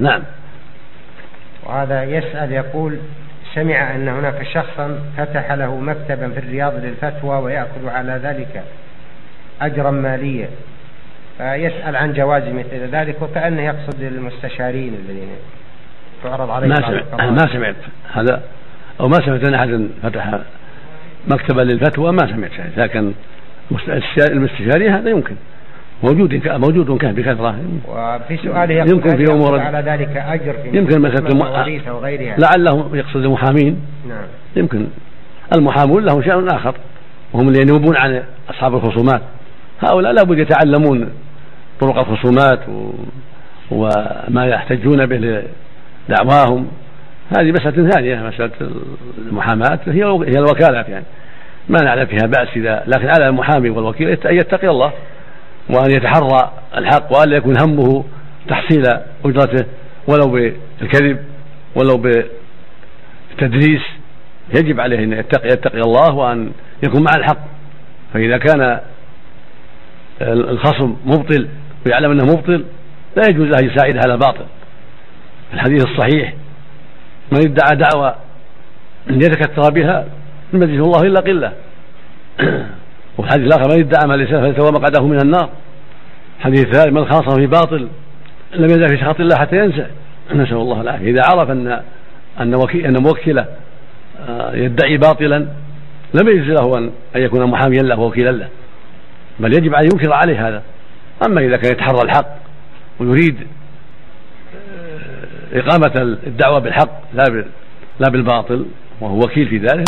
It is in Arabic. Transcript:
نعم. وهذا يسأل يقول سمع أن هناك شخصا فتح له مكتبا في الرياض للفتوى ويأخذ على ذلك أجرا ماليا. فيسأل عن جواز مثل ذلك وكأنه يقصد المستشارين الذين تعرض عليهم ما سمعت ما سمعت هذا أو ما سمعت أن أحد فتح مكتبا للفتوى ما سمعت لكن المستشاري هذا يمكن. موجود موجود كان بكثره وفي سؤاله يمكن في امور على ذلك أجر في يمكن مثلا وغيرها لعله يقصد المحامين. نعم. يمكن. المحامون لهم شأن آخر. وهم اللي ينوبون عن أصحاب الخصومات. هؤلاء لابد يتعلمون طرق الخصومات و... وما يحتجون به لدعواهم. هذه مسألة ثانية مسألة المحاماة. هي هي الوكالات يعني. ما نعلم فيها بأس إذا لكن على المحامي والوكيل أن يتقي الله. وأن يتحرى الحق وأن يكون همه تحصيل أجرته ولو بالكذب ولو بالتدريس. يجب عليه أن يتقي, يتقي الله وأن يكون مع الحق. فإذا كان الخصم مبطل ويعلم أنه مبطل لا يجوز له يساعد على الباطل. الحديث الصحيح من ادعى دعوى يتكثر بها لم يجده الله إلا قلة. وفي الآخر من ادعى ما ليس فليتبوأ مقعده من النار. الحديث الثالث من خاصم في باطل لم يزل في سخط الله حتى ينسى. نسأل الله العافية. إذا عرف أن أن أن موكله آه، يدعي باطلا لم يجوز له أن أن يكون محاميا له ووكيلا له. بل يجب أن ينكر عليه هذا. أما إذا كان يتحرى الحق ويريد آه، إقامة الدعوة بالحق لا لا بالباطل وهو وكيل في ذلك